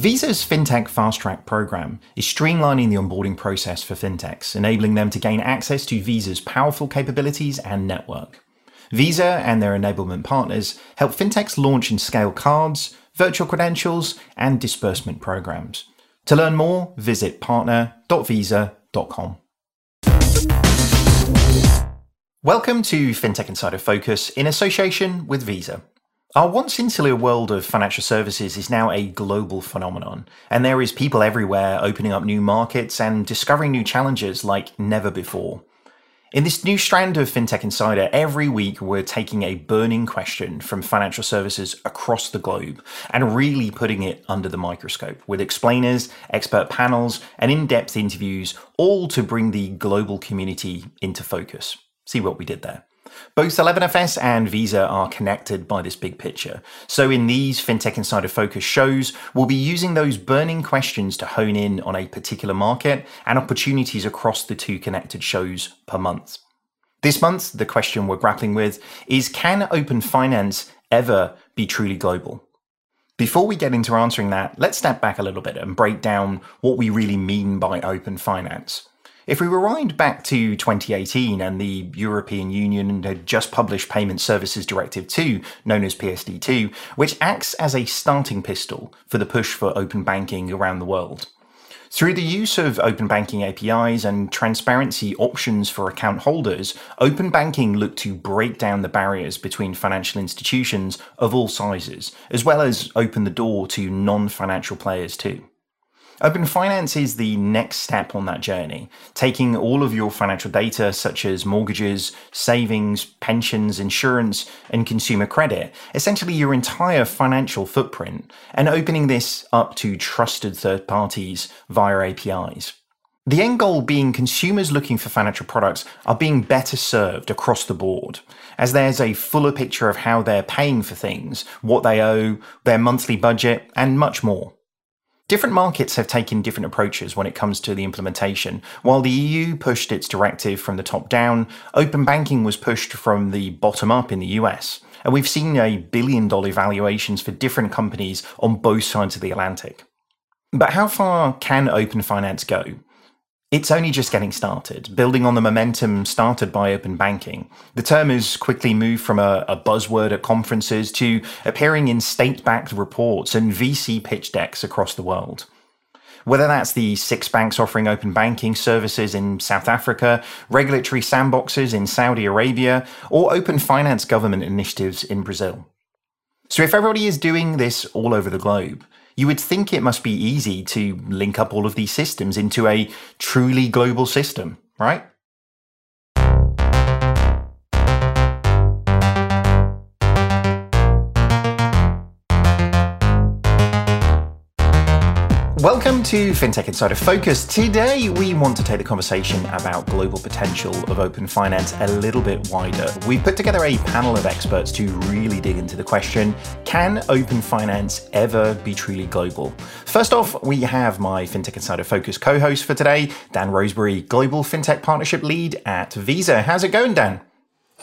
Visa's FinTech Fast Track program is streamlining the onboarding process for fintechs, enabling them to gain access to Visa's powerful capabilities and network. Visa and their enablement partners help fintechs launch and scale cards, virtual credentials, and disbursement programs. To learn more, visit partner.visa.com. Welcome to FinTech Insider Focus in association with Visa. Our once insular world of financial services is now a global phenomenon, and there is people everywhere opening up new markets and discovering new challenges like never before. In this new strand of FinTech Insider, every week we're taking a burning question from financial services across the globe and really putting it under the microscope with explainers, expert panels, and in depth interviews, all to bring the global community into focus. See what we did there. Both 11FS and Visa are connected by this big picture. So, in these FinTech Insider Focus shows, we'll be using those burning questions to hone in on a particular market and opportunities across the two connected shows per month. This month, the question we're grappling with is Can open finance ever be truly global? Before we get into answering that, let's step back a little bit and break down what we really mean by open finance. If we rewind back to 2018 and the European Union had just published Payment Services Directive 2, known as PSD2, which acts as a starting pistol for the push for open banking around the world. Through the use of open banking APIs and transparency options for account holders, open banking looked to break down the barriers between financial institutions of all sizes, as well as open the door to non financial players too. Open Finance is the next step on that journey, taking all of your financial data, such as mortgages, savings, pensions, insurance, and consumer credit, essentially your entire financial footprint, and opening this up to trusted third parties via APIs. The end goal being consumers looking for financial products are being better served across the board, as there's a fuller picture of how they're paying for things, what they owe, their monthly budget, and much more. Different markets have taken different approaches when it comes to the implementation. While the EU pushed its directive from the top down, open banking was pushed from the bottom up in the US. And we've seen a billion dollar valuations for different companies on both sides of the Atlantic. But how far can open finance go? It's only just getting started, building on the momentum started by open banking. The term has quickly moved from a, a buzzword at conferences to appearing in state backed reports and VC pitch decks across the world. Whether that's the six banks offering open banking services in South Africa, regulatory sandboxes in Saudi Arabia, or open finance government initiatives in Brazil. So, if everybody is doing this all over the globe, you would think it must be easy to link up all of these systems into a truly global system, right? Welcome to FinTech Insider Focus. Today, we want to take the conversation about global potential of open finance a little bit wider. We put together a panel of experts to really dig into the question can open finance ever be truly global? First off, we have my FinTech Insider Focus co host for today, Dan Roseberry, Global FinTech Partnership Lead at Visa. How's it going, Dan?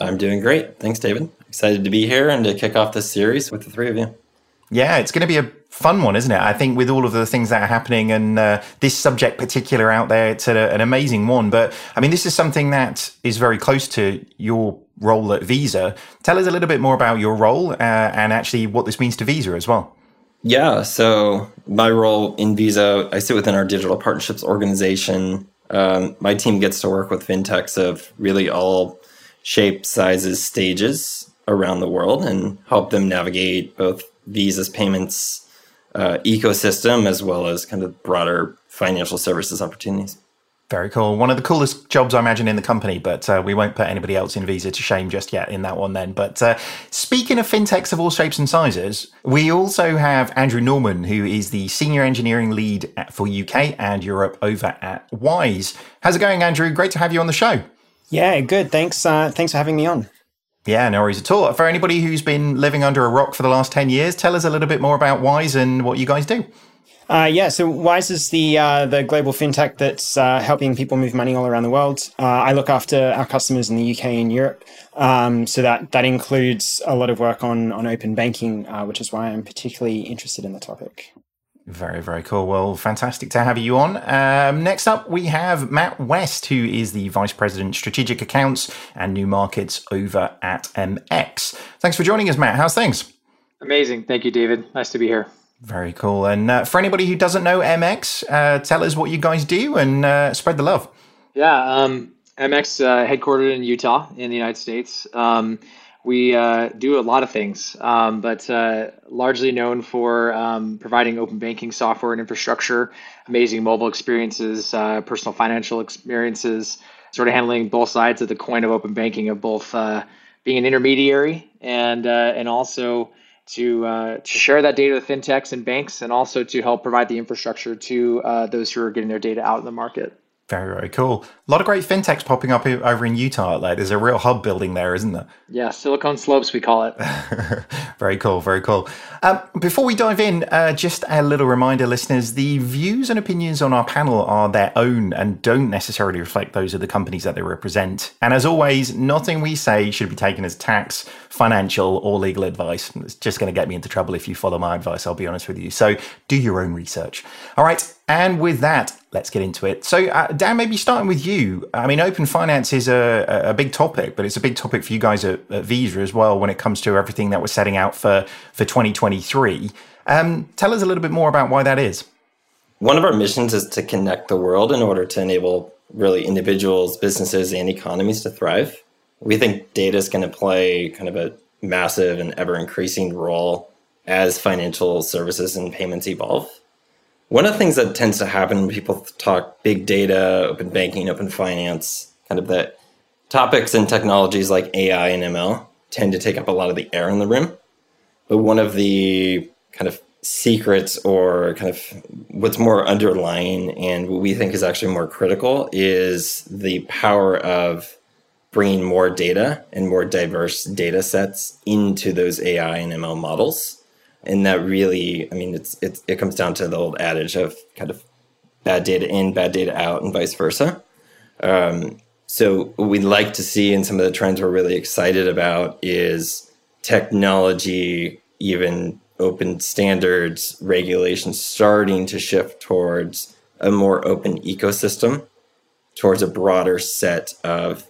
I'm doing great. Thanks, David. Excited to be here and to kick off this series with the three of you. Yeah, it's going to be a fun one, isn't it? I think with all of the things that are happening and uh, this subject particular out there, it's a, an amazing one. But I mean, this is something that is very close to your role at Visa. Tell us a little bit more about your role uh, and actually what this means to Visa as well. Yeah, so my role in Visa, I sit within our digital partnerships organization. Um, my team gets to work with fintechs of really all shapes, sizes, stages around the world and help them navigate both Visa's payments uh, ecosystem as well as kind of broader financial services opportunities. Very cool. One of the coolest jobs, I imagine, in the company, but uh, we won't put anybody else in Visa to shame just yet in that one then. But uh, speaking of fintechs of all shapes and sizes, we also have Andrew Norman, who is the Senior Engineering Lead at, for UK and Europe over at Wise. How's it going, Andrew? Great to have you on the show. Yeah, good. Thanks. Uh, thanks for having me on. Yeah, no worries at all. For anybody who's been living under a rock for the last 10 years, tell us a little bit more about Wise and what you guys do. Uh, yeah, so Wise is the uh, the global fintech that's uh, helping people move money all around the world. Uh, I look after our customers in the UK and Europe, um, so that that includes a lot of work on on open banking, uh, which is why I'm particularly interested in the topic. Very, very cool. Well, fantastic to have you on. Um, next up, we have Matt West, who is the Vice President Strategic Accounts and New Markets over at MX. Thanks for joining us, Matt. How's things? Amazing. Thank you, David. Nice to be here. Very cool. And uh, for anybody who doesn't know MX, uh, tell us what you guys do and uh, spread the love. Yeah, um, MX uh, headquartered in Utah in the United States. Um, we uh, do a lot of things, um, but uh, largely known for um, providing open banking software and infrastructure, amazing mobile experiences, uh, personal financial experiences, sort of handling both sides of the coin of open banking, of both uh, being an intermediary and uh, and also to uh, to share that data with fintechs and banks, and also to help provide the infrastructure to those who are getting their data out in the market. Very, very cool. A lot of great fintechs popping up over in Utah. Like, there's a real hub building there, isn't there? Yeah, Silicon Slopes, we call it. very cool, very cool. Um, before we dive in, uh, just a little reminder, listeners the views and opinions on our panel are their own and don't necessarily reflect those of the companies that they represent. And as always, nothing we say should be taken as tax, financial, or legal advice. It's just going to get me into trouble if you follow my advice, I'll be honest with you. So do your own research. All right. And with that, let's get into it. So, uh, Dan, maybe starting with you. I mean, open finance is a, a big topic, but it's a big topic for you guys at, at Visa as well when it comes to everything that we're setting out for, for 2023. Um, tell us a little bit more about why that is. One of our missions is to connect the world in order to enable really individuals, businesses, and economies to thrive. We think data is going to play kind of a massive and ever increasing role as financial services and payments evolve. One of the things that tends to happen when people talk big data, open banking, open finance, kind of that topics and technologies like AI and ML tend to take up a lot of the air in the room. But one of the kind of secrets or kind of what's more underlying and what we think is actually more critical is the power of bringing more data and more diverse data sets into those AI and ML models and that really, I mean, it's, it's it comes down to the old adage of kind of bad data in, bad data out, and vice versa. Um, so we'd like to see, and some of the trends we're really excited about, is technology, even open standards, regulations starting to shift towards a more open ecosystem, towards a broader set of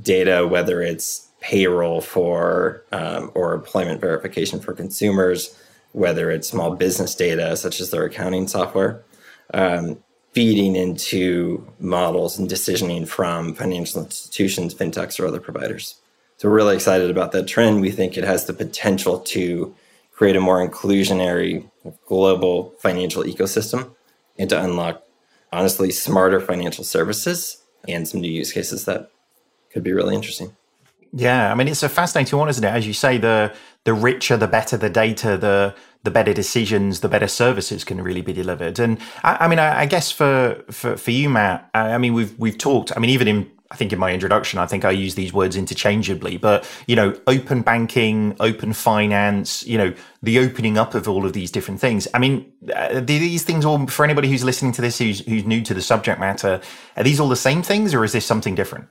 data, whether it's payroll for um, or employment verification for consumers, whether it's small business data, such as their accounting software, um, feeding into models and decisioning from financial institutions, fintechs, or other providers. So we're really excited about that trend. We think it has the potential to create a more inclusionary global financial ecosystem and to unlock, honestly, smarter financial services and some new use cases that could be really interesting. Yeah, I mean it's a fascinating one, isn't it? As you say, the the richer, the better the data, the the better decisions, the better services can really be delivered. And I, I mean, I, I, guess for, for for you, Matt, I, I mean, we've we've talked. I mean, even in I think in my introduction, I think I use these words interchangeably, but you know, open banking, open finance, you know, the opening up of all of these different things. I mean, uh, these things all for anybody who's listening to this who's who's new to the subject matter, are these all the same things, or is this something different?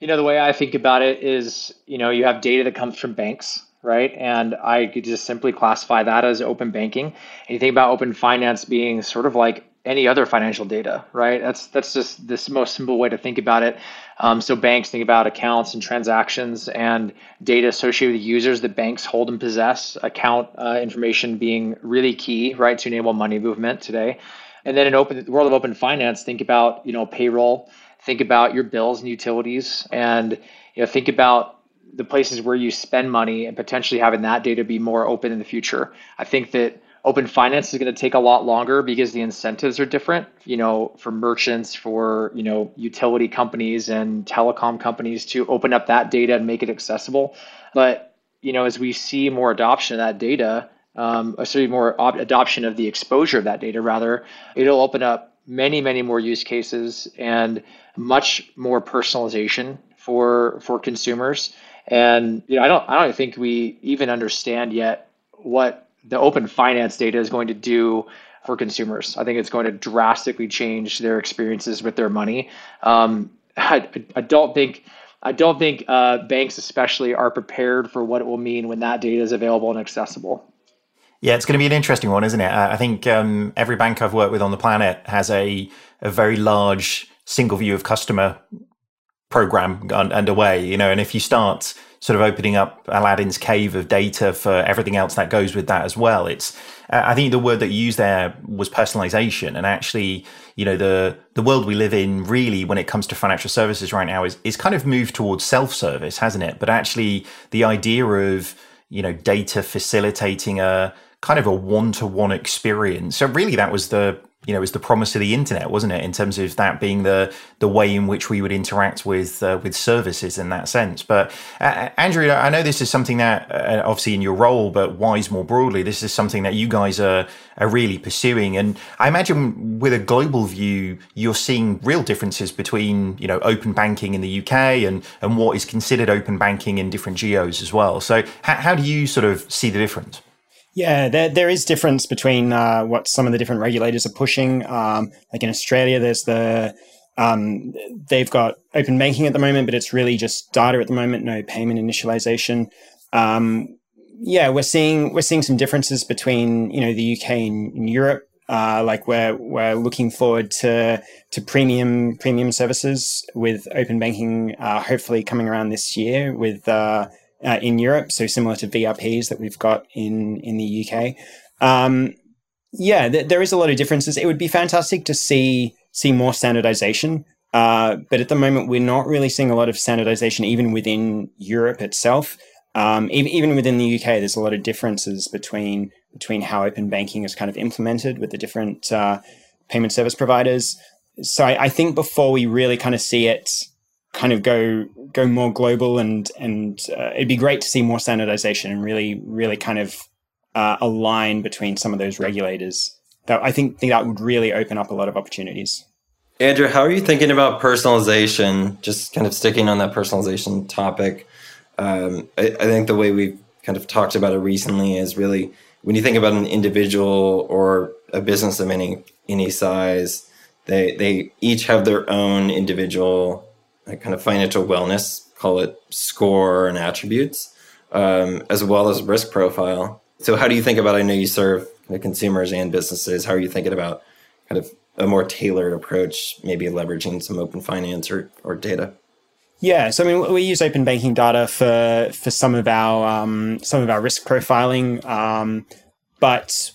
You know, the way I think about it is, you know, you have data that comes from banks, right? And I could just simply classify that as open banking. And you think about open finance being sort of like any other financial data, right? That's that's just this most simple way to think about it. Um, so banks think about accounts and transactions and data associated with users that banks hold and possess. Account uh, information being really key, right, to enable money movement today. And then in open the world of open finance, think about you know payroll think about your bills and utilities and you know think about the places where you spend money and potentially having that data be more open in the future. I think that open finance is going to take a lot longer because the incentives are different, you know, for merchants, for, you know, utility companies and telecom companies to open up that data and make it accessible. But, you know, as we see more adoption of that data, um, or more adoption of the exposure of that data rather, it'll open up many, many more use cases and much more personalization for for consumers. And you know, I don't I don't think we even understand yet what the open finance data is going to do for consumers. I think it's going to drastically change their experiences with their money. Um, I, I don't think I don't think uh, banks especially are prepared for what it will mean when that data is available and accessible. Yeah, it's going to be an interesting one, isn't it? I think um, every bank I've worked with on the planet has a, a very large single view of customer program underway, you know, and if you start sort of opening up Aladdin's cave of data for everything else that goes with that as well. It's, I think the word that you used there was personalization. And actually, you know, the, the world we live in really, when it comes to financial services right now is, is kind of moved towards self-service, hasn't it? But actually the idea of, you know, data facilitating a kind of a one-to-one experience. So really that was the, you know, was the promise of the internet, wasn't it? In terms of that being the the way in which we would interact with uh, with services in that sense. But uh, Andrew, I know this is something that uh, obviously in your role, but Wise more broadly, this is something that you guys are are really pursuing. And I imagine with a global view, you're seeing real differences between you know open banking in the UK and and what is considered open banking in different geos as well. So how do you sort of see the difference? Yeah, there, there is difference between uh, what some of the different regulators are pushing. Um, like in Australia, there's the um, they've got open banking at the moment, but it's really just data at the moment, no payment initialization. Um, yeah, we're seeing we're seeing some differences between you know the UK and, and Europe. Uh, like we're we're looking forward to to premium premium services with open banking, uh, hopefully coming around this year with uh, in Europe, so similar to VRPs that we've got in in the UK. Um, yeah, th- there is a lot of differences. It would be fantastic to see see more standardization, uh, but at the moment we're not really seeing a lot of standardization even within Europe itself. Um, even, even within the UK, there's a lot of differences between between how open banking is kind of implemented with the different uh, payment service providers. So I, I think before we really kind of see it kind of go go more global and and uh, it'd be great to see more standardization and really really kind of uh, align between some of those regulators that I think, think that would really open up a lot of opportunities. Andrew, how are you thinking about personalization? Just kind of sticking on that personalization topic. Um, I, I think the way we've kind of talked about it recently is really when you think about an individual or a business of any any size, they they each have their own individual kind of financial wellness, call it score and attributes, um, as well as risk profile. So, how do you think about? I know you serve consumers and businesses. How are you thinking about kind of a more tailored approach, maybe leveraging some open finance or, or data? Yeah, so I mean, we use open banking data for for some of our um, some of our risk profiling, um, but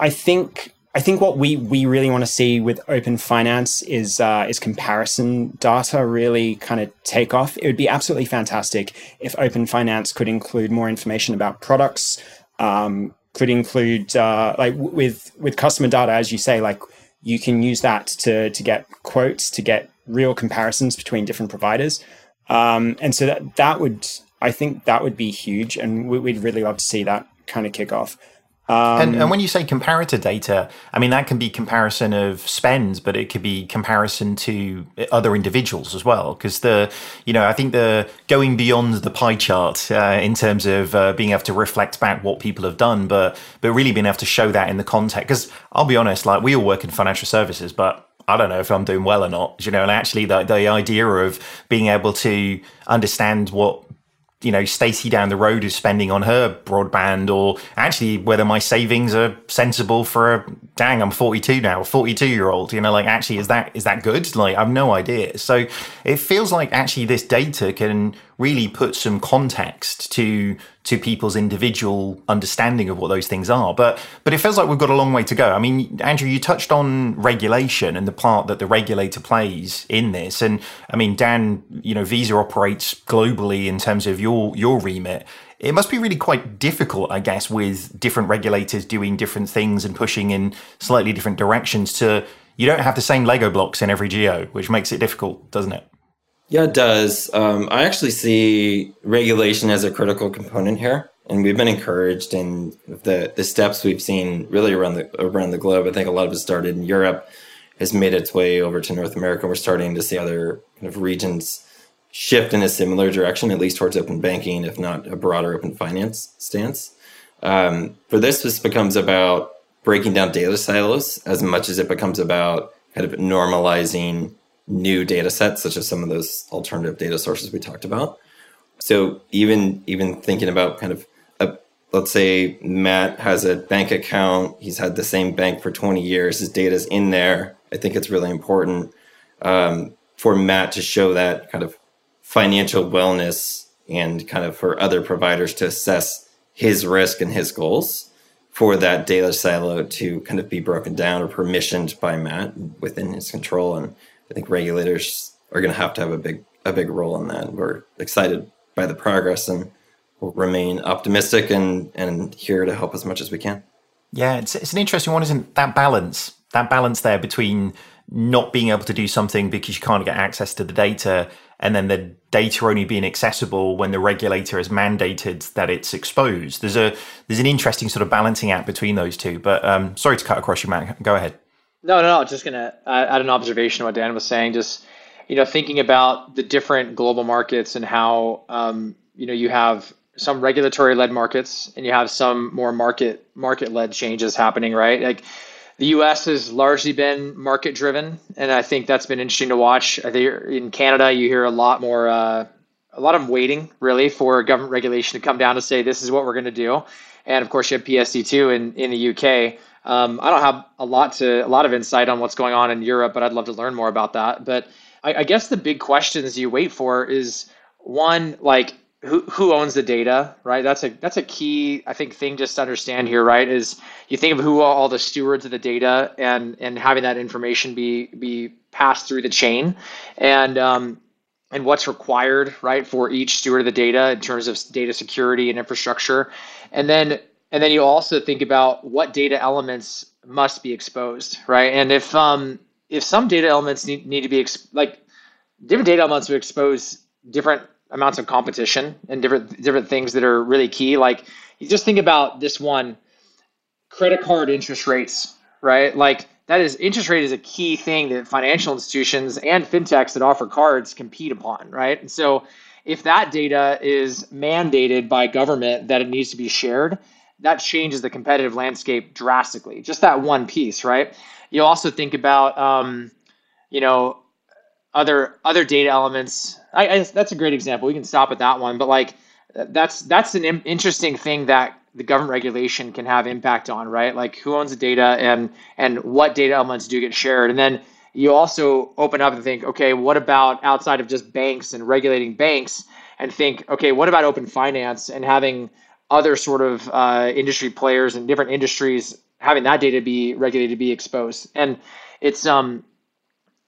I think I think what we we really want to see with open finance is uh, is comparison data really kind of take off. It would be absolutely fantastic if open finance could include more information about products, um, could include uh, like with with customer data, as you say, like you can use that to to get quotes, to get real comparisons between different providers, um, and so that that would I think that would be huge, and we, we'd really love to see that kind of kick off. Um, and, and, when you say comparator data, I mean, that can be comparison of spends, but it could be comparison to other individuals as well. Because the, you know, I think the going beyond the pie chart uh, in terms of uh, being able to reflect back what people have done, but but really being able to show that in the context. Because I'll be honest, like we all work in financial services, but I don't know if I'm doing well or not, you know, and actually the, the idea of being able to understand what you know Stacey down the road is spending on her broadband, or actually whether my savings are sensible for a dang I'm 42 now, 42 year old. You know, like actually is that is that good? Like I've no idea. So it feels like actually this data can really put some context to to people's individual understanding of what those things are. But but it feels like we've got a long way to go. I mean, Andrew, you touched on regulation and the part that the regulator plays in this. And I mean, Dan, you know, Visa operates globally in terms of your your remit. It must be really quite difficult, I guess, with different regulators doing different things and pushing in slightly different directions to you don't have the same Lego blocks in every geo, which makes it difficult, doesn't it? Yeah, it does. Um, I actually see regulation as a critical component here, and we've been encouraged in the the steps we've seen really around the around the globe. I think a lot of it started in Europe, has made its way over to North America. We're starting to see other kind of regions shift in a similar direction, at least towards open banking, if not a broader open finance stance. Um, for this, this becomes about breaking down data silos as much as it becomes about kind of normalizing new data sets, such as some of those alternative data sources we talked about. So even even thinking about kind of a, let's say Matt has a bank account, he's had the same bank for 20 years, his data's in there. I think it's really important um, for Matt to show that kind of financial wellness and kind of for other providers to assess his risk and his goals for that data silo to kind of be broken down or permissioned by Matt within his control. And I think regulators are going to have to have a big a big role in that. We're excited by the progress and we'll remain optimistic and and here to help as much as we can. Yeah, it's it's an interesting one, isn't that balance? That balance there between not being able to do something because you can't get access to the data and then the data only being accessible when the regulator has mandated that it's exposed. There's a there's an interesting sort of balancing act between those two. But um, sorry to cut across you, Matt. Go ahead. No, no, no. Just gonna add an observation to what Dan was saying. Just you know, thinking about the different global markets and how um, you know you have some regulatory led markets and you have some more market market led changes happening, right? Like the U.S. has largely been market driven, and I think that's been interesting to watch. I think in Canada, you hear a lot more, uh, a lot of waiting really for government regulation to come down to say this is what we're going to do, and of course you have PSD2 in in the UK. Um, I don't have a lot to a lot of insight on what's going on in Europe, but I'd love to learn more about that. But I, I guess the big questions you wait for is one like who who owns the data, right? That's a that's a key I think thing just to understand here, right? Is you think of who are all the stewards of the data and and having that information be be passed through the chain, and um, and what's required, right, for each steward of the data in terms of data security and infrastructure, and then and then you also think about what data elements must be exposed, right? And if um if some data elements need, need to be exp- like different data elements are expose different amounts of competition and different different things that are really key. Like you just think about this one credit card interest rates, right? Like that is interest rate is a key thing that financial institutions and fintechs that offer cards compete upon, right? And so if that data is mandated by government that it needs to be shared, that changes the competitive landscape drastically. Just that one piece, right? You also think about, um, you know, other other data elements. I, I, that's a great example. We can stop at that one, but like that's that's an interesting thing that the government regulation can have impact on, right? Like who owns the data and and what data elements do get shared, and then you also open up and think, okay, what about outside of just banks and regulating banks, and think, okay, what about open finance and having other sort of uh, industry players and different industries having that data be regulated, to be exposed, and it's um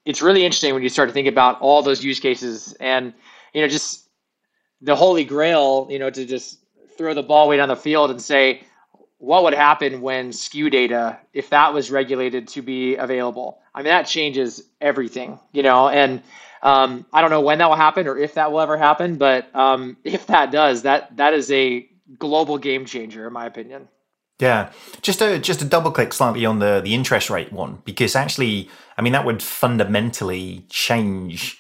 it's really interesting when you start to think about all those use cases and you know just the holy grail you know to just throw the ball way down the field and say what would happen when SKU data if that was regulated to be available? I mean that changes everything you know and um, i don't know when that will happen or if that will ever happen but um, if that does that that is a global game changer in my opinion yeah, just to just to double click slightly on the the interest rate one because actually, I mean that would fundamentally change,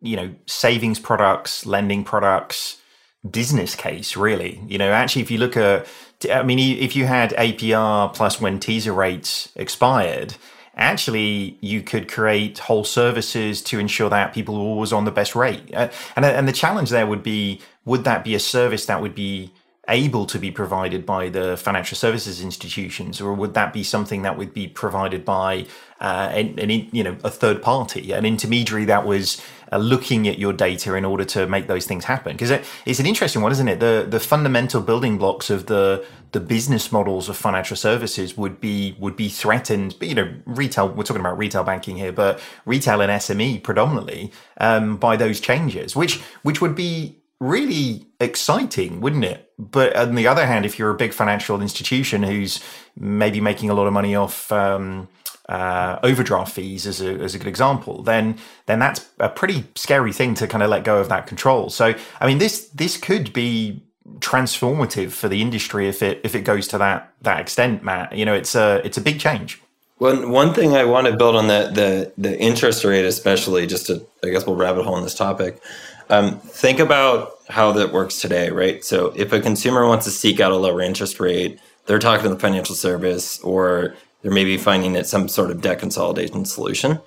you know, savings products, lending products, business case really. You know, actually, if you look at, I mean, if you had APR plus when teaser rates expired, actually you could create whole services to ensure that people are always on the best rate. Uh, and and the challenge there would be, would that be a service that would be able to be provided by the financial services institutions, or would that be something that would be provided by uh, an, an, you know a third party, an intermediary that was uh, looking at your data in order to make those things happen? Because it, it's an interesting one, isn't it? The the fundamental building blocks of the the business models of financial services would be would be threatened. But you know, retail. We're talking about retail banking here, but retail and SME predominantly um, by those changes, which which would be really exciting, wouldn't it? But on the other hand, if you're a big financial institution who's maybe making a lot of money off um, uh, overdraft fees, as a, as a good example, then then that's a pretty scary thing to kind of let go of that control. So, I mean, this this could be transformative for the industry if it if it goes to that that extent, Matt. You know, it's a it's a big change. Well, one thing I want to build on the the the interest rate, especially, just to I guess we'll rabbit hole on this topic. Um, think about how that works today, right? So if a consumer wants to seek out a lower interest rate, they're talking to the financial service or they're maybe finding it some sort of debt consolidation solution.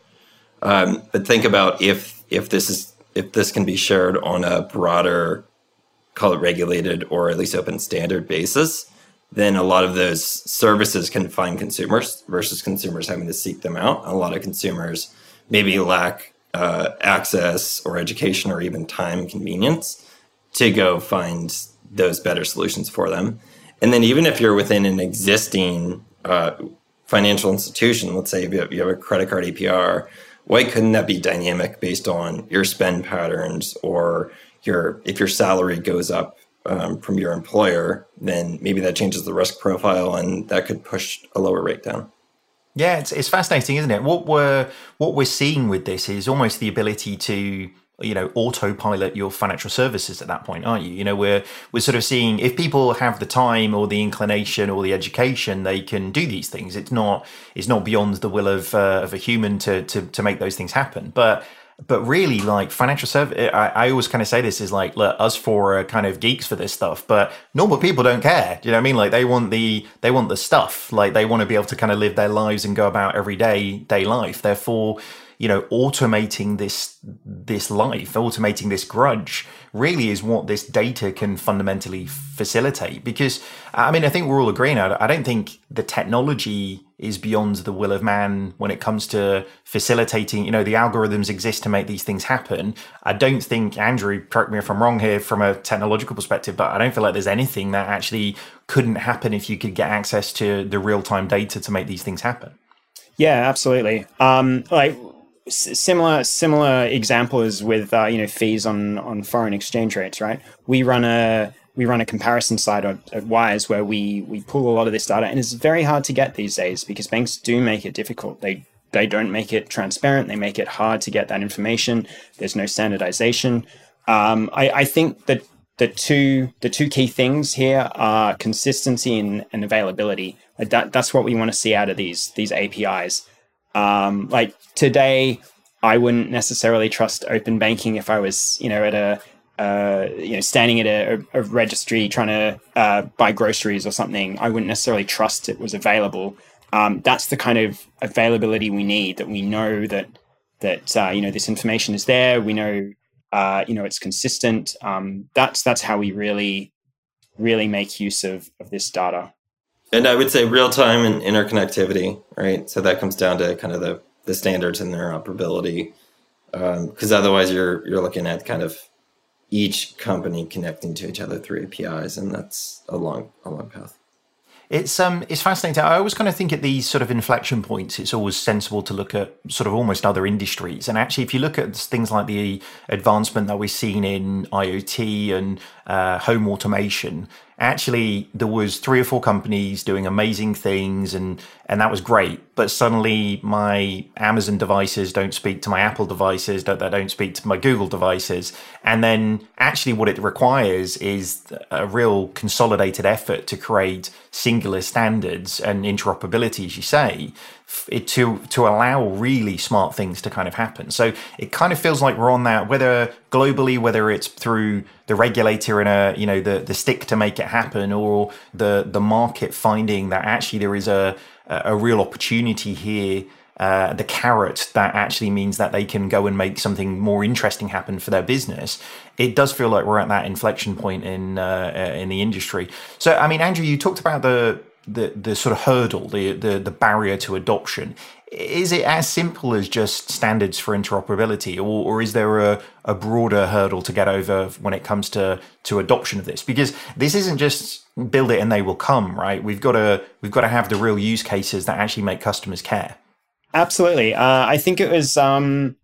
Um, but think about if if this is if this can be shared on a broader call it regulated or at least open standard basis, then a lot of those services can find consumers versus consumers having to seek them out. A lot of consumers maybe lack uh, access or education or even time convenience to go find those better solutions for them. And then even if you're within an existing uh, financial institution, let's say you have, a credit card APR, why couldn't that be dynamic based on your spend patterns or your if your salary goes up um, from your employer, then maybe that changes the risk profile and that could push a lower rate down. Yeah, it's, it's fascinating, isn't it? What we're what we're seeing with this is almost the ability to you know autopilot your financial services at that point aren't you you know we're we're sort of seeing if people have the time or the inclination or the education they can do these things it's not it's not beyond the will of uh, of a human to to to make those things happen but but really like financial service eh, I, I, always kind of say this is like look us four are kind of geeks for this stuff but normal people don't care. Do you know what i mean? Like they want the they want the stuff. Like they want to be able to kind of live their lives and go about every day day life. Therefore you know automating this this life automating this grudge really is what this data can fundamentally facilitate. Because i mean i think we're all agreeing i don't think the technology is beyond the will of man when it comes to facilitating you know the algorithms exist to make these things happen. I don't think andrew correct me if i'm wrong here from a technological perspective but i don't feel like there's anything that actually couldn't happen if you could get access to the real-time data to make these things happen. Yeah absolutely. Um like similar similar example is with uh, you know fees on on foreign exchange rates, right? We run a we run a comparison site at, at Wise where we we pull a lot of this data, and it's very hard to get these days because banks do make it difficult. They they don't make it transparent. They make it hard to get that information. There's no standardization. Um, I, I think that the two the two key things here are consistency and, and availability. That that's what we want to see out of these these APIs. Um, like today, I wouldn't necessarily trust open banking if I was, you know, at a uh, you know, standing at a, a registry trying to uh, buy groceries or something, I wouldn't necessarily trust it was available. Um, that's the kind of availability we need. That we know that that uh, you know this information is there. We know uh, you know it's consistent. Um, that's that's how we really really make use of of this data and I would say real time and interconnectivity, right? So that comes down to kind of the the standards and interoperability, because um, otherwise you're you're looking at kind of each company connecting to each other through APIs, and that's a long a long path. It's um it's fascinating. I always kind of think at these sort of inflection points, it's always sensible to look at sort of almost other industries. And actually, if you look at things like the advancement that we've seen in IoT and uh, home automation, actually there was three or four companies doing amazing things and and that was great. But suddenly my amazon devices don't speak to my apple devices that they don't speak to my google devices. And then actually what it requires is a real consolidated effort to create singular standards and interoperability as you say it, to to allow really smart things to kind of happen. So it kind of feels like we're on that, whether globally, whether it's through the regulator and a you know the the stick to make it happen, or the the market finding that actually there is a a real opportunity here. Uh, the carrot that actually means that they can go and make something more interesting happen for their business. It does feel like we're at that inflection point in uh, in the industry. So, I mean, Andrew, you talked about the the the sort of hurdle, the the the barrier to adoption. Is it as simple as just standards for interoperability, or, or is there a, a broader hurdle to get over when it comes to to adoption of this? Because this isn't just build it and they will come, right? We've got to we've got to have the real use cases that actually make customers care. Absolutely, uh, I think it was um,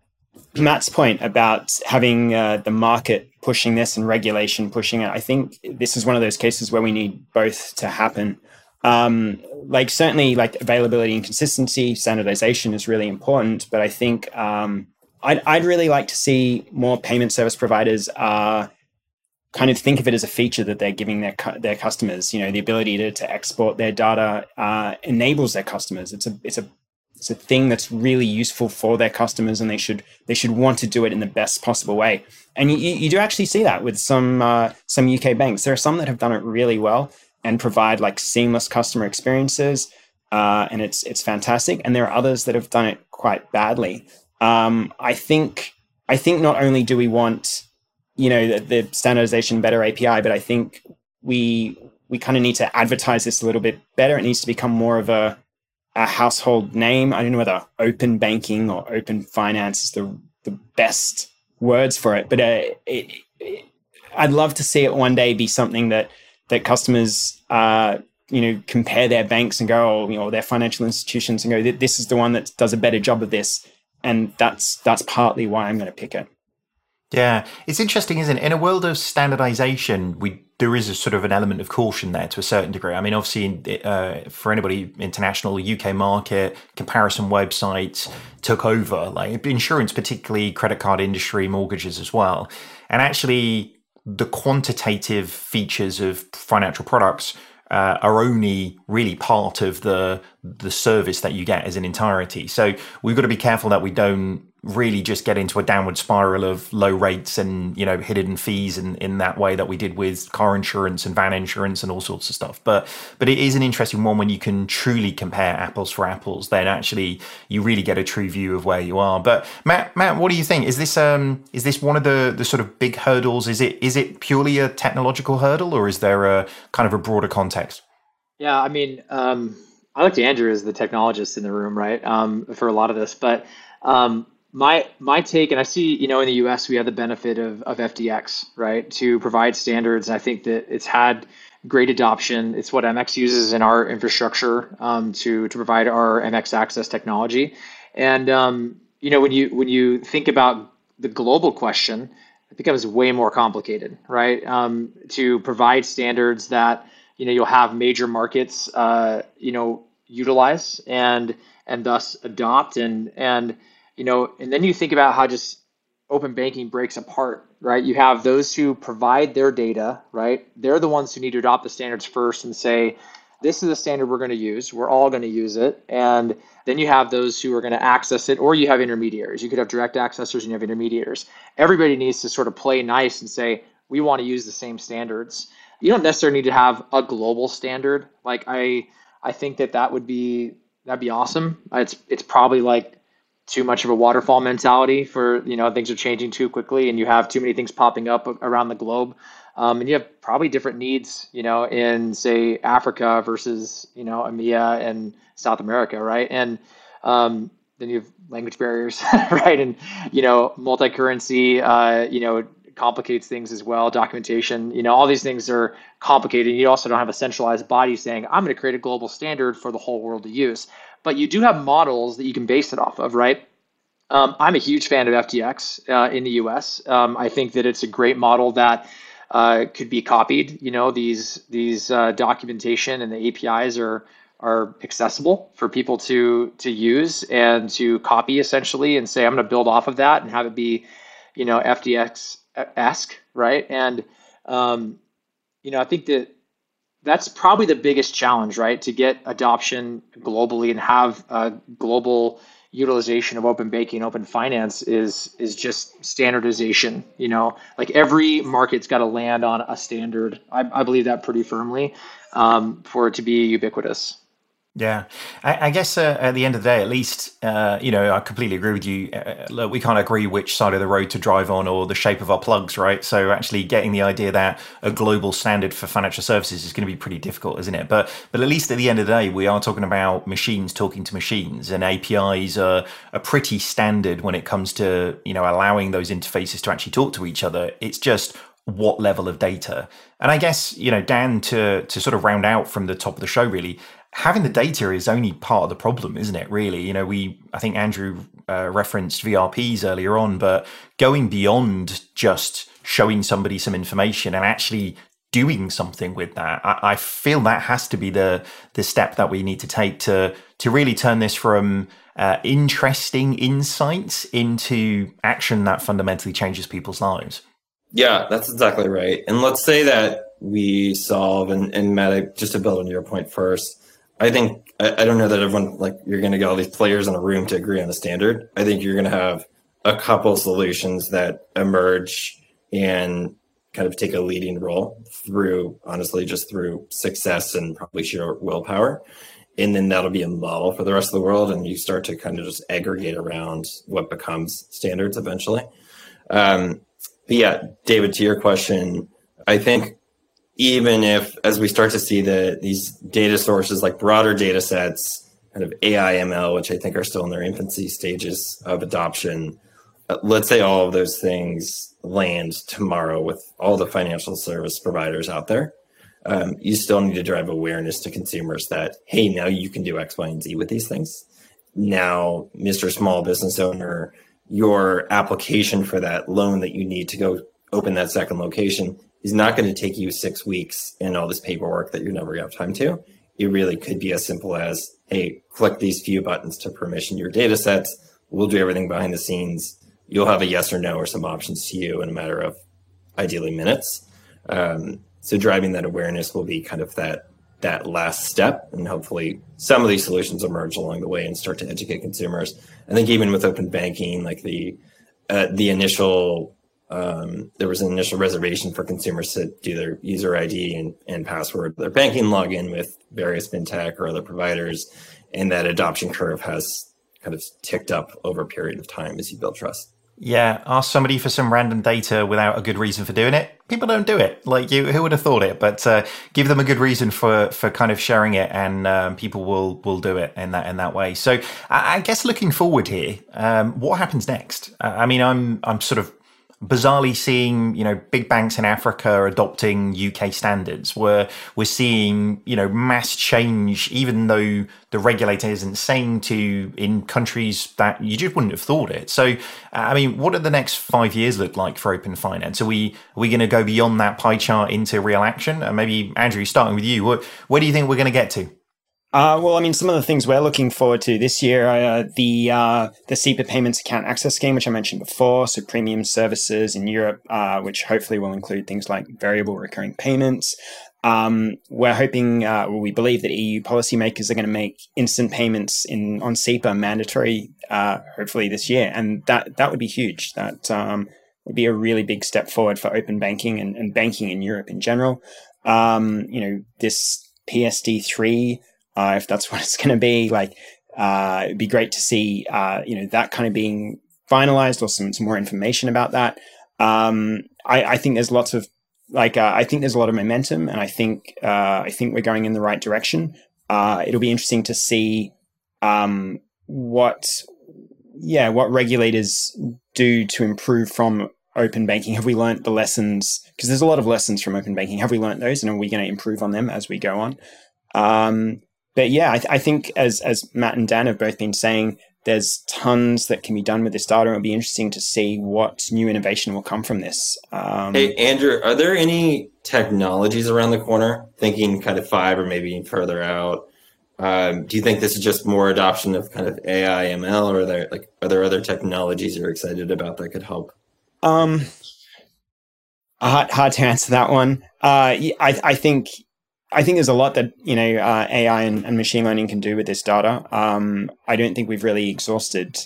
Matt's point about having uh, the market pushing this and regulation pushing it. I think this is one of those cases where we need both to happen. Um, like certainly like availability and consistency, standardization is really important. But I think um, I'd, I'd really like to see more payment service providers uh, kind of think of it as a feature that they're giving their their customers. You know, the ability to, to export their data uh, enables their customers. It's a it's a it's a thing that's really useful for their customers, and they should they should want to do it in the best possible way. And you, you do actually see that with some uh, some UK banks. There are some that have done it really well and provide like seamless customer experiences. Uh, and it's it's fantastic. And there are others that have done it quite badly. Um, I think I think not only do we want you know the, the standardization better API, but I think we we kind of need to advertise this a little bit better. It needs to become more of a a household name. I don't know whether open banking or open finance is the the best words for it, but uh, it, it, I'd love to see it one day be something that that customers uh, you know compare their banks and go, oh, you know, their financial institutions and go, this is the one that does a better job of this, and that's that's partly why I'm going to pick it. Yeah, it's interesting, isn't it? In a world of standardization, we there is a sort of an element of caution there to a certain degree. I mean, obviously, uh, for anybody international, UK market comparison websites took over, like insurance, particularly credit card industry, mortgages as well, and actually the quantitative features of financial products uh, are only really part of the the service that you get as an entirety. So we've got to be careful that we don't really just get into a downward spiral of low rates and you know hidden fees in, in that way that we did with car insurance and van insurance and all sorts of stuff. But but it is an interesting one when you can truly compare apples for apples then actually you really get a true view of where you are. But matt matt what do you think? Is this um is this one of the the sort of big hurdles? Is it is it purely a technological hurdle or is there a kind of a broader context? Yeah i mean um i look to andrew as the technologist in the room right um for a lot of this. But um my my take, and I see, you know, in the U.S. we have the benefit of of FDX, right, to provide standards. I think that it's had great adoption. It's what MX uses in our infrastructure um, to to provide our MX access technology. And um, you know, when you when you think about the global question, it becomes way more complicated, right? Um, to provide standards that you know you'll have major markets, uh, you know, utilize and and thus adopt and and you know, and then you think about how just open banking breaks apart, right? You have those who provide their data, right? They're the ones who need to adopt the standards first and say, this is the standard we're going to use. We're all going to use it. And then you have those who are going to access it, or you have intermediaries. You could have direct accessors and you have intermediaries. Everybody needs to sort of play nice and say, we want to use the same standards. You don't necessarily need to have a global standard. Like I, I think that that would be that'd be awesome. It's it's probably like too much of a waterfall mentality for you know things are changing too quickly and you have too many things popping up around the globe. Um, and you have probably different needs you know in say africa versus you know emea and south america right? And um, then you have language barriers right? And you know multi-currency uh, you know complicates things as well documentation you know all these things are complicated. You also don't have a centralized body saying i'm going to create a global standard for the whole world to use but you do have models that you can base it off of, right? Um, I'm a huge fan of FDX uh, in the US. Um, I think that it's a great model that uh, could be copied. You know, these these uh, documentation and the APIs are are accessible for people to to use and to copy essentially, and say I'm going to build off of that and have it be, you know, FDX esque, right? And um, you know, I think that that's probably the biggest challenge, right? To get adoption globally and have a global utilization of open banking, open finance is is just standardization. You know, like every market's got to land on a standard. I, I believe that pretty firmly um, for it to be ubiquitous. Yeah, I, I guess uh, at the end of the day, at least, uh, you know, I completely agree with you. Uh, look, we can't agree which side of the road to drive on or the shape of our plugs, right? So actually, getting the idea that a global standard for financial services is going to be pretty difficult, isn't it? But but at least at the end of the day, we are talking about machines talking to machines, and APIs are, are pretty standard when it comes to you know allowing those interfaces to actually talk to each other. It's just what level of data. And I guess, you know, Dan, to to sort of round out from the top of the show, really, having the data is only part of the problem, isn't it? Really, you know, we I think Andrew uh, referenced VRPs earlier on, but going beyond just showing somebody some information and actually doing something with that, I, I feel that has to be the the step that we need to take to to really turn this from uh, interesting insights into action that fundamentally changes people's lives. Yeah, that's exactly right. And let's say that we solve, and, and Matt, just to build on your point first, I think I, I don't know that everyone like you're going to get all these players in a room to agree on a standard. I think you're going to have a couple solutions that emerge and kind of take a leading role through honestly just through success and probably sheer willpower and then that'll be a model for the rest of the world and you start to kind of just aggregate around what becomes standards eventually um, But yeah, David, to your question, I think even if as we start to see the these data sources like broader data sets, kind of AI ML, which I think are still in their infancy stages of adoption, uh, let's say all of those things land tomorrow with all the financial service providers out there. Um, you still need to drive awareness to consumers that hey, now you can do X, Y, and Z with these things. Now, Mr. Small Business Owner, your application for that loan that you need to go open that second location is not going to take you six weeks and all this paperwork that you're never going to have time to. It really could be as simple as, hey, click these few buttons to permission your data sets. We'll do everything behind the scenes. You'll have a yes or no or some options to you in a matter of ideally minutes. Um, so driving that awareness will be kind of that that last step, and hopefully some of these solutions emerge along the way and start to educate consumers. I think even with open banking, like the uh, the initial um, there was an initial reservation for consumers to do their user ID and, and password, their banking login with various fintech or other providers, and that adoption curve has kind of ticked up over a period of time as you build trust. Yeah, ask somebody for some random data without a good reason for doing it. People don't do it. Like you, who would have thought it? But uh, give them a good reason for for kind of sharing it, and um, people will will do it in that in that way. So I, I guess looking forward here, um, what happens next? I mean, I'm I'm sort of bizarrely seeing you know big banks in Africa adopting UK standards. We're we're seeing you know mass change, even though the regulator isn't saying to in countries that you just wouldn't have thought it. So, I mean, what do the next five years look like for open finance? Are we are we going to go beyond that pie chart into real action? And maybe Andrew, starting with you, what where do you think we're going to get to? Uh, well, I mean, some of the things we're looking forward to this year are the uh, the SEPA payments account access scheme, which I mentioned before, so premium services in Europe, uh, which hopefully will include things like variable recurring payments. Um, we're hoping, uh, we believe that EU policymakers are going to make instant payments in on SEPA mandatory, uh, hopefully this year, and that that would be huge. That um, would be a really big step forward for open banking and, and banking in Europe in general. Um, you know, this PSD three uh, if that's what it's going to be. Like, uh, it'd be great to see, uh, you know, that kind of being finalized or some, some more information about that. Um, I, I, think there's lots of like uh, I think there's a lot of momentum, and I think uh, I think we're going in the right direction. Uh, it'll be interesting to see um, what yeah what regulators do to improve from open banking. Have we learned the lessons? Because there's a lot of lessons from open banking. Have we learned those, and are we going to improve on them as we go on? Um, but yeah, I, th- I, think as as Matt and Dan have both been saying, there's tons that can be done with this data. And it'll be interesting to see what new innovation will come from this. Um, hey, Andrew, are there any technologies around the corner? Thinking kind of five or maybe further out. Um, do you think this is just more adoption of kind of AI, ML, or are there like are there other technologies you're excited about that could help? Um, hard, hard to answer that one. Uh, I, I think I think there's a lot that you know uh, AI and, and, machine learning can do with this data. Um, I don't think we've really exhausted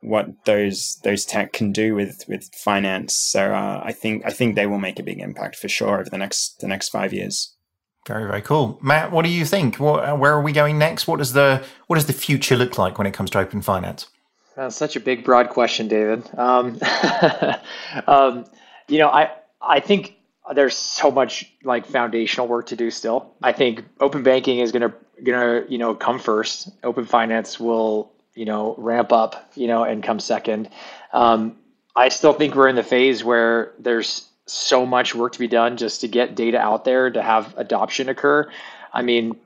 what those those tech can do with with finance. So uh, I think I think they will make a big impact for sure over the next the next five years. Very very cool, Matt. What do you think? What, where are we going next? What does the what does the future look like when it comes to open finance? That's such a big broad question, David. Um, um, you know, I I think there's so much like foundational work to do still. I think open banking is gonna gonna you know come first. Open finance will you know ramp up you know and come second. Um, I still think we're in the phase where there's so much work to be done just to get data out there to have adoption occur. I mean,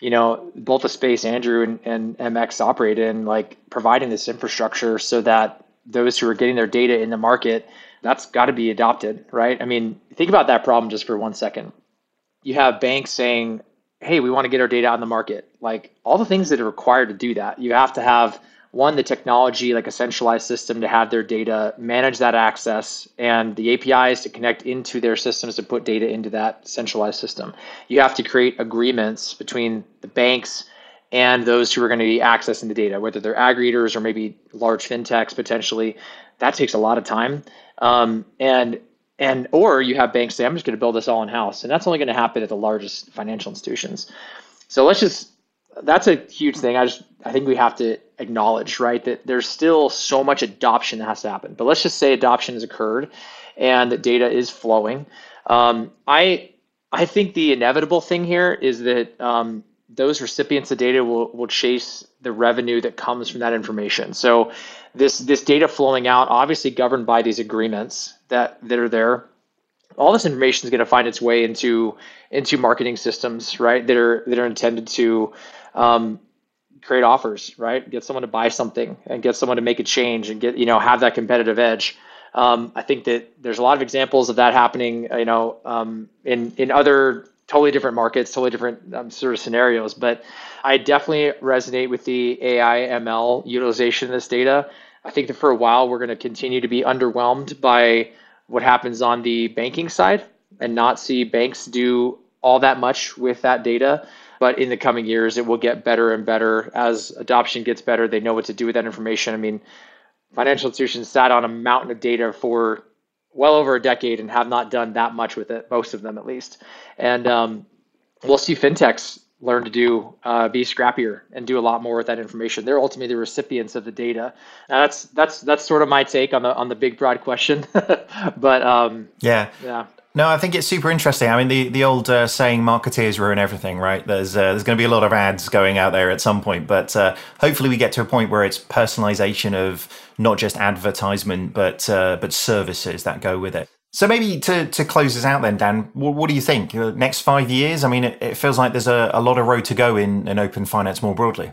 you know, both the space Andrew and, and MX operate in, like providing this infrastructure so that those who are getting their data in the market that's got to be adopted, right? I mean, think about that problem just for one second. You have banks saying, hey, we want to get our data out the market. Like all the things that are required to do that, you have to have one, the technology, like a centralized system to have their data, manage that access, and the APIs to connect into their systems to put data into that centralized system. You have to create agreements between the banks and those who are going to be accessing the data, whether they're aggregators or maybe large fintechs potentially. That takes a lot of time. Um, and and or you have banks say, I'm just going to build this all in house, and that's only going to happen at the largest financial institutions. So let's just that's a huge thing. I just I think we have to acknowledge right that there's still so much adoption that has to happen. But let's just say adoption has occurred, and that data is flowing. Um, I I think the inevitable thing here is that um, those recipients of data will, will chase the revenue that comes from that information. So this this data flowing out, obviously governed by these agreements that that are there. All this information is going to find its way into into marketing systems, right? That are that are intended to um, create offers, right? Get someone to buy something and get someone to make a change and get you know have that competitive edge. Um, I think that there's a lot of examples of that happening, you know, um, in in other totally different markets, totally different um, sort of scenarios. But I definitely resonate with the AI ML utilization of this data. I think that for a while we're going to continue to be underwhelmed by what happens on the banking side and not see banks do all that much with that data. But in the coming years, it will get better and better as adoption gets better. They know what to do with that information. I mean, financial institutions sat on a mountain of data for well over a decade and have not done that much with it, most of them at least. And um, we'll see fintechs learn to do uh, be scrappier and do a lot more with that information. They're ultimately the recipients of the data. Now that's that's that's sort of my take on the on the big broad question. but um, yeah, yeah. No, I think it's super interesting. I mean, the the old uh, saying "marketeers ruin everything," right? There's uh, there's going to be a lot of ads going out there at some point, but uh, hopefully we get to a point where it's personalization of not just advertisement, but uh, but services that go with it. So maybe to to close us out, then, Dan, what, what do you think? Uh, next five years? I mean, it, it feels like there's a, a, lot of road to go in, in open finance more broadly.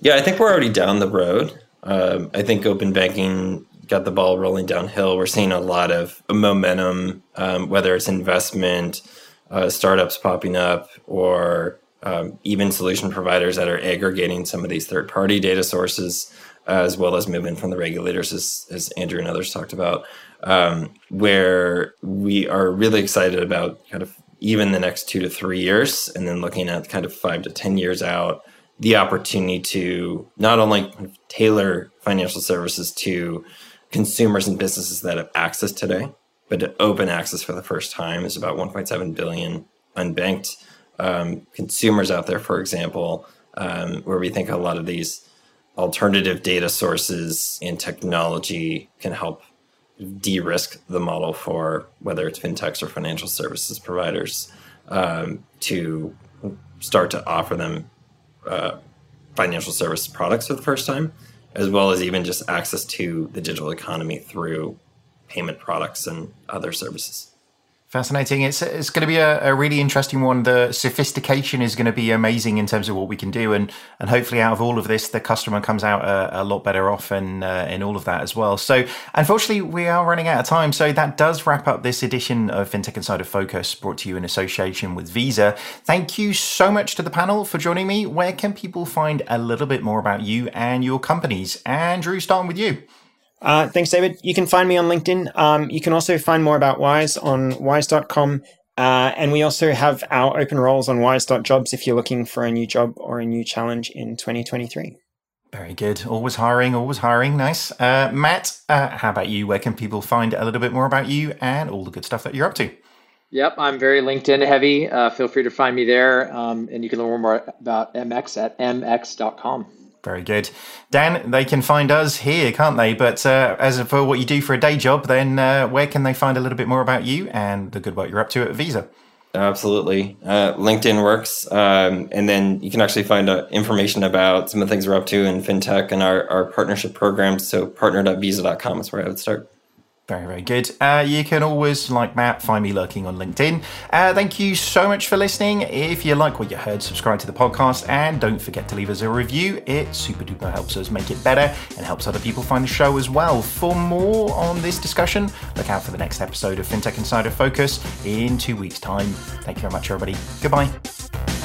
Yeah, I think we're already down the road. Um, I think open banking got the ball rolling downhill. We're seeing a lot of momentum, um, whether it's investment, uh, startups popping up, or um, even solution providers that are aggregating some of these third party data sources, as well as movement from the regulators, as, as Andrew and others talked about, um, where we are really excited about kind of even the next two to three years, and then looking at kind of five to 10 years out the opportunity to not only tailor financial services to consumers and businesses that have access today, but to open access for the first time is about 1.7 billion unbanked um, consumers out there, for example, um, where we think a lot of these alternative data sources and technology can help de-risk the model for whether it's fintechs or financial services providers um, to start to offer them uh, financial service products for the first time as well as even just access to the digital economy through payment products and other services. Fascinating. It's it's going to be a, a, really interesting one. The sophistication is going to be amazing in terms of what we can do, and and hopefully out of all of this, the customer comes out a, a lot better off in uh, in all of that as well. So unfortunately, we are running out of time. So that does wrap up this edition of FinTech Insider Focus, brought to you in association with Visa. Thank you so much to the panel for joining me. Where can people find a little bit more about you and your companies? Andrew, starting with you. Uh, thanks, David. You can find me on LinkedIn. Um, you can also find more about Wise on wise.com. Uh, and we also have our open roles on wise.jobs if you're looking for a new job or a new challenge in 2023. Very good. Always hiring, always hiring. Nice. Uh, Matt, uh, how about you? Where can people find a little bit more about you and all the good stuff that you're up to? Yep, I'm very LinkedIn heavy. Uh, feel free to find me there. Um, and you can learn more about MX at mx.com. Very good. Dan, they can find us here, can't they? But uh, as for what you do for a day job, then uh, where can they find a little bit more about you and the good work you're up to at Visa? Absolutely. Uh, LinkedIn works. Um, and then you can actually find uh, information about some of the things we're up to in FinTech and our, our partnership programs. So partner.visa.com is where I would start. Very, very good. Uh, you can always, like Matt, find me lurking on LinkedIn. Uh, thank you so much for listening. If you like what you heard, subscribe to the podcast and don't forget to leave us a review. It super duper helps us make it better and helps other people find the show as well. For more on this discussion, look out for the next episode of FinTech Insider Focus in two weeks' time. Thank you very much, everybody. Goodbye.